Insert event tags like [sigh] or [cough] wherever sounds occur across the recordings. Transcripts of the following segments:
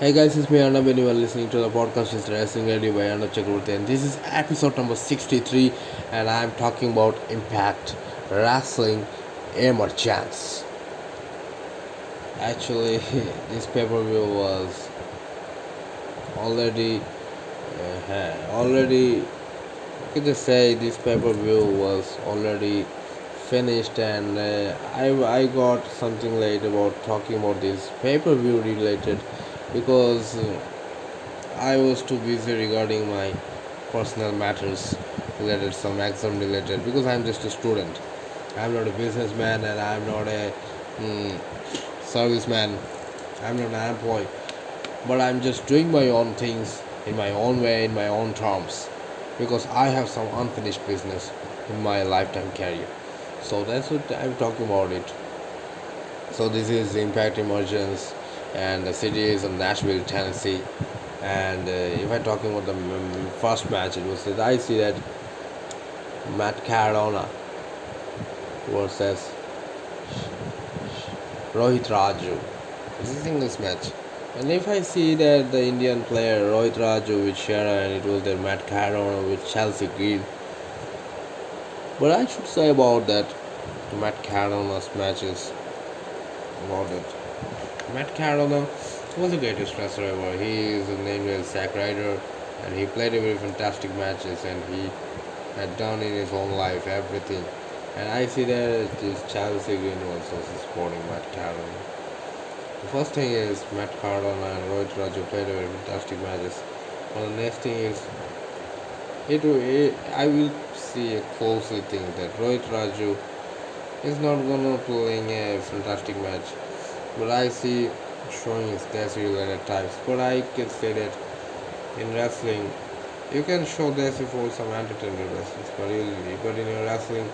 Hey guys, it's me Arnab and you are listening to the podcast is Wrestling Radio by Arnab Chakraborty and this is episode number 63 and I am talking about Impact Wrestling Emergence. Actually, [laughs] this pay-per-view was already uh, already could just say this pay-per-view was already finished and uh, I, I got something late about talking about this pay-per-view related because uh, I was too busy regarding my personal matters related some exam related because I'm just a student. I'm not a businessman and I'm not a mm, serviceman. I'm not an employee. But I'm just doing my own things in my own way, in my own terms. Because I have some unfinished business in my lifetime career. So that's what I'm talking about it. So this is Impact Emergence and the city is in Nashville, Tennessee. And uh, if I'm talking about the first match, it was that I see that Matt Cardona versus Rohit Raju. Is a singles match. And if I see that the Indian player Rohit Raju with Shera and it was the Matt Cardona with Chelsea Green. But I should say about that Matt Cardona's matches about it. Matt Cardona was the greatest wrestler ever. He is named as Zack Ryder and he played very fantastic matches and he had done in his own life everything. And I see that this Chelsea Green was also supporting Matt Cardona. The first thing is Matt Cardona and Rohit Raju played very fantastic matches. Well, the next thing is it, it I will see a closely thing that Rohit Raju is not gonna playing a fantastic match, but I see showing desi related types. But I can say that in wrestling, you can show desi for some entertainment wrestlers, but but in your wrestling,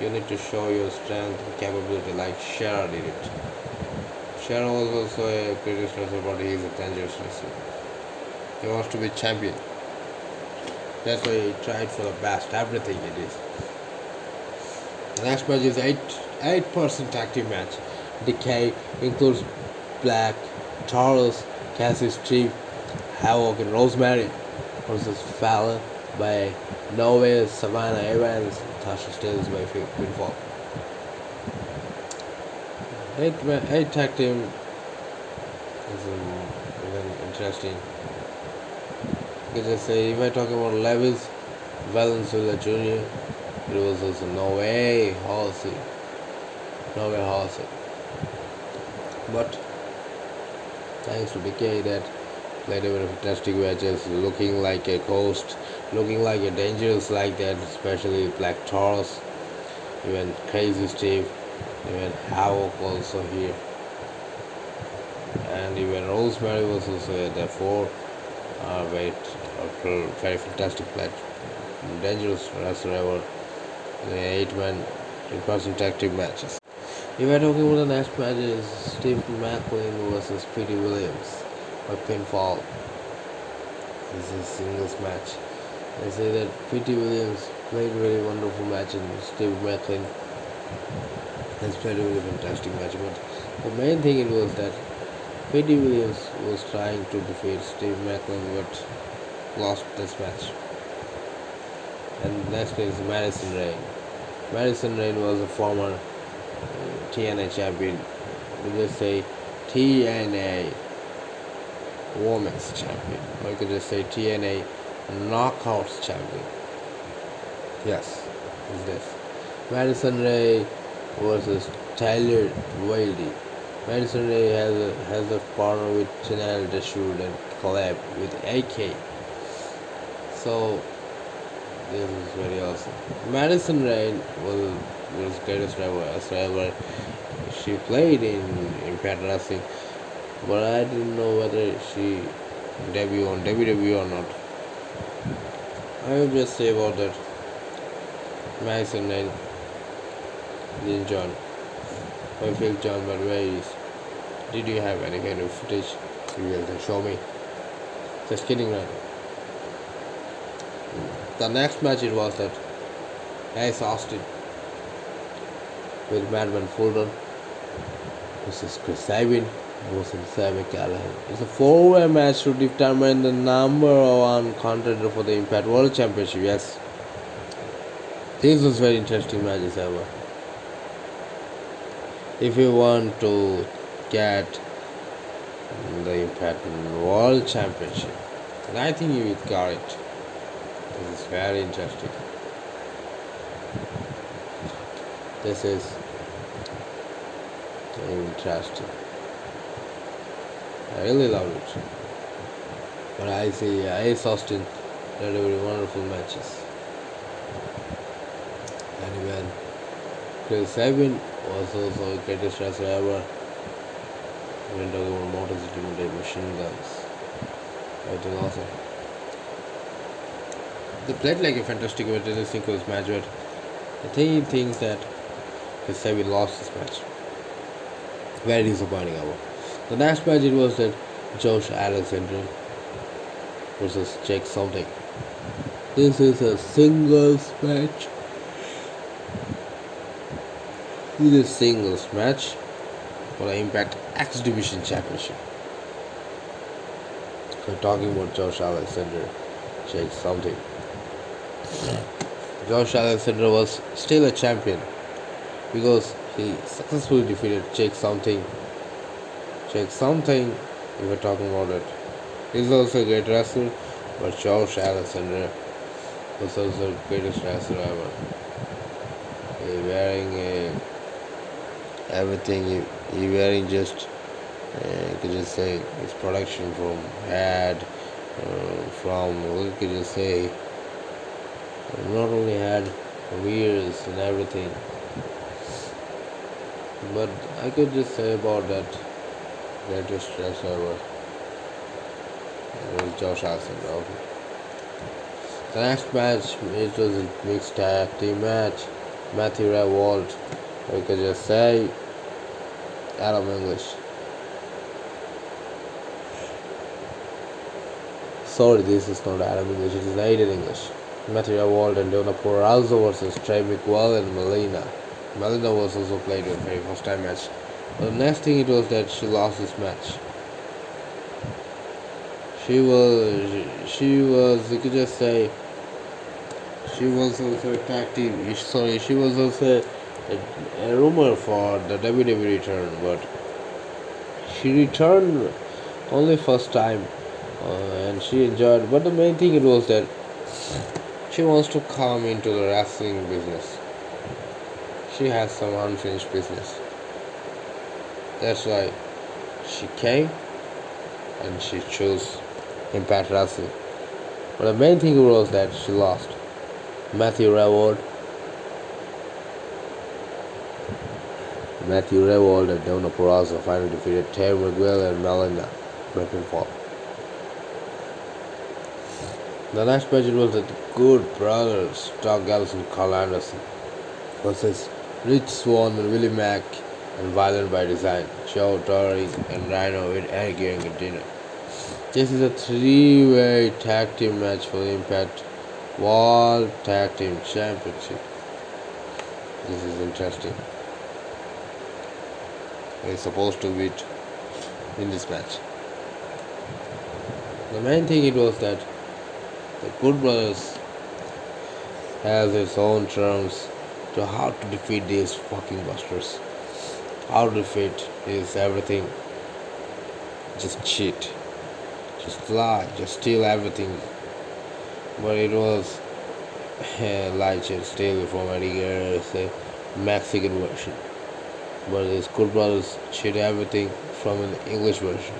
you need to show your strength and capability like Shera did it. Shera was also a greatest wrestler, but he is a dangerous wrestler. He wants to be champion. That's why he tried for the best, everything it is. The next match is eight eight person tag team match. Decay includes Black, Charles, Cassius Chief, Havok, and Rosemary versus Fallah Bahh Noah, Savannah Evans, Tasha Steelz by pinfall. Eight eight tag team is um, interesting. Just say if I talk about levels, Valenzuela Jr. It was also no way Halsey. No way Halsey. But thanks to Decay that played a very fantastic matches, looking like a ghost, looking like a dangerous like that, especially Black Taurus, even Crazzy Steve, even Havok also here. And even Rosemary was also at the four. Uh, very, very fantastic match. Dangerous wrestler ever the eight man in person tag matches. If we're talking about the next match is Steve Maclin versus Petey Williams by pinfall. This is singles match. They say that Petey Williams played a very wonderful match and Steve Maclin has played a very fantastic match. But the main thing it was that Petey Williams was trying to defeat Steve Maclin but lost this match. And next is Madison Rayne. Madison Rayne was a former TNA champion. We just say TNA Women's Champion. Or you could just say TNA Knockouts Champion. Yes, is this. Madison Ray versus Taylor Wilde. Madison Ray has a, has a partner with Tenille Dashwood and collab with AK. So this is very awesome. Madison Ray was was greatest ever ever. She played in Impact Wrestling, but I didn't know whether she debut on WWE or not. I will just say about that. Madison Rayne didn't join. I feel John, but where is? Did you have any kind of footage? You can show me. Just kidding, right? the next match it was that Ace Austin with Madman Fulton versus Chris Sabin versus Sami Callihan. It's a four-way match to determine the number one contender for the Impact World Championship. Yes, this was very interesting matches ever. If you want to get the Impact World Championship, and I think you got it. This is very interesting. This is interesting. I really love it. But I see Ace Austin delivering wonderful matches. And even Chris Sabin was also the greatest wrestler ever. When talking about Motor City Monday machine guns. Was awesome. They played like a fantastic match in a singles match, but I think he thinks that Chris Sabin lost this match. Very disappointing hour. The next match it was that Josh Alexander versus Jake Something. This is a singles match. This is a singles match for the Impact X Division Championship. We're talking about Josh Alexander, Jake Something. Josh Alexander was still a champion because he successfully defeated Jake Something. Jake Something, we were talking about it. He's also a great wrestler, but Josh Alexander was also the greatest wrestler ever. He wearing uh, everything, he, he wearing just, uh, you could just say, his production from head, uh, from, what could you say, not only had ears and everything, but I could just say about that greatest wrestler ever. It was Josh Alexander. The next match it was a mixed tag team match. Matthew Walt. We could just say Adam English. Sorry, this is not Adam English, it is Aiden English. Matthew Ray and Donna Purrazzo versus Trey Miguel and Melina. Melina was also played with very first time match. The next thing it was that she lost this match. She was she was you could just say she was also a tag team sorry she was also a, a rumor for the WWE return but she returned only first time uh, and she enjoyed but the main thing it was that she wants to come into the wrestling business she has some unfinished business that's why she came and she chose Impact Wrestling. But the main thing was that she lost. Matthew Rehwoldt. Matthew Rehwoldt and Donna Purrazzo finally defeated Trey Miguel and Melina fall. The next match was the Good Brothers, Doc Gallows and Karl Anderson versus Rich Swann and Willie Mack and Violent by Design, Joe Doering and Rhino with Eric Young and Deaner. This is a three-way tag team match for the Impact World Tag Team Championship. This is interesting. They're supposed to beat in this match. The main thing it was that the Good Brothers has its own terms to how to defeat these fucking busters. How to defeat is everything. Just cheat. Just lie. Just steal everything. But it was [laughs] lie and steal from Eddie Guerrero's uh, Mexican version. But the Good Brothers cheat everything from an English version.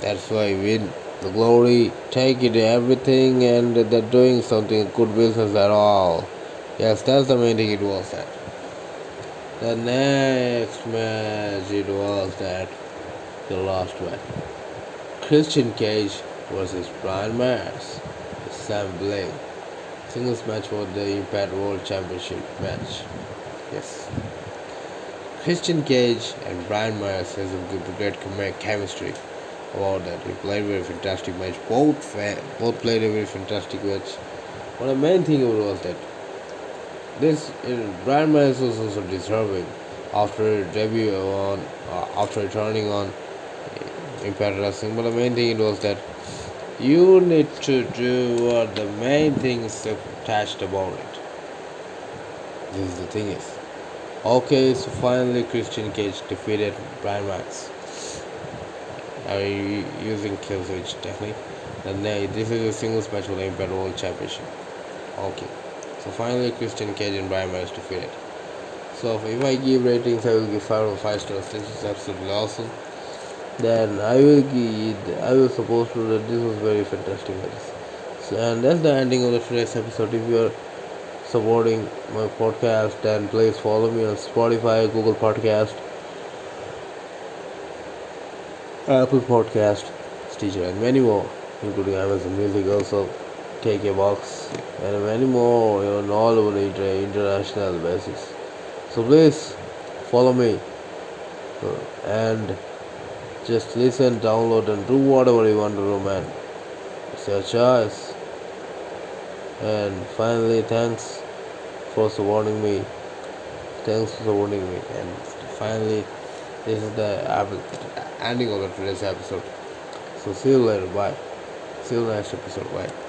That's why win the glory, take it everything, and they're doing something good business at all. Yes, that's the main thing it was that. The next match it was that the last one. Christian Cage versus Brian Myers. Sam Blade. Singles match for the Impact World Championship match. Yes. Christian Cage and Brian Myers has a great chemistry about that. They played a very fantastic match. Both both played a very fantastic match. But the main thing was that this uh, Brian Myers was also deserving after debut on uh, after turning on Impact Wrestling. But the main thing it was that you need to do what the main thing is attached about it. This is the thing is. Okay, so finally Christian Cage defeated Brian Max. Using kill switch technique? And this is a singles match for the Impact World Championship. Okay. So finally Christian Cage and Brian Myers defeated. So if I give ratings I will give five or five stars. This is absolutely awesome. Then I will give I will suppose to that this was very fantastic So, and that's the ending of the today's episode. If you are supporting my podcast then please follow me on Spotify, Google Podcast, Apple Podcast, Stitcher and many more including Amazon Music also KKBOX and many more on all over the international basis. So please follow me and just listen, download and do whatever you want to do man. It's your choice. And finally thanks for supporting me. Thanks for supporting me. And finally this is the ending of today's episode. So see you later. Bye. See you next episode. Bye.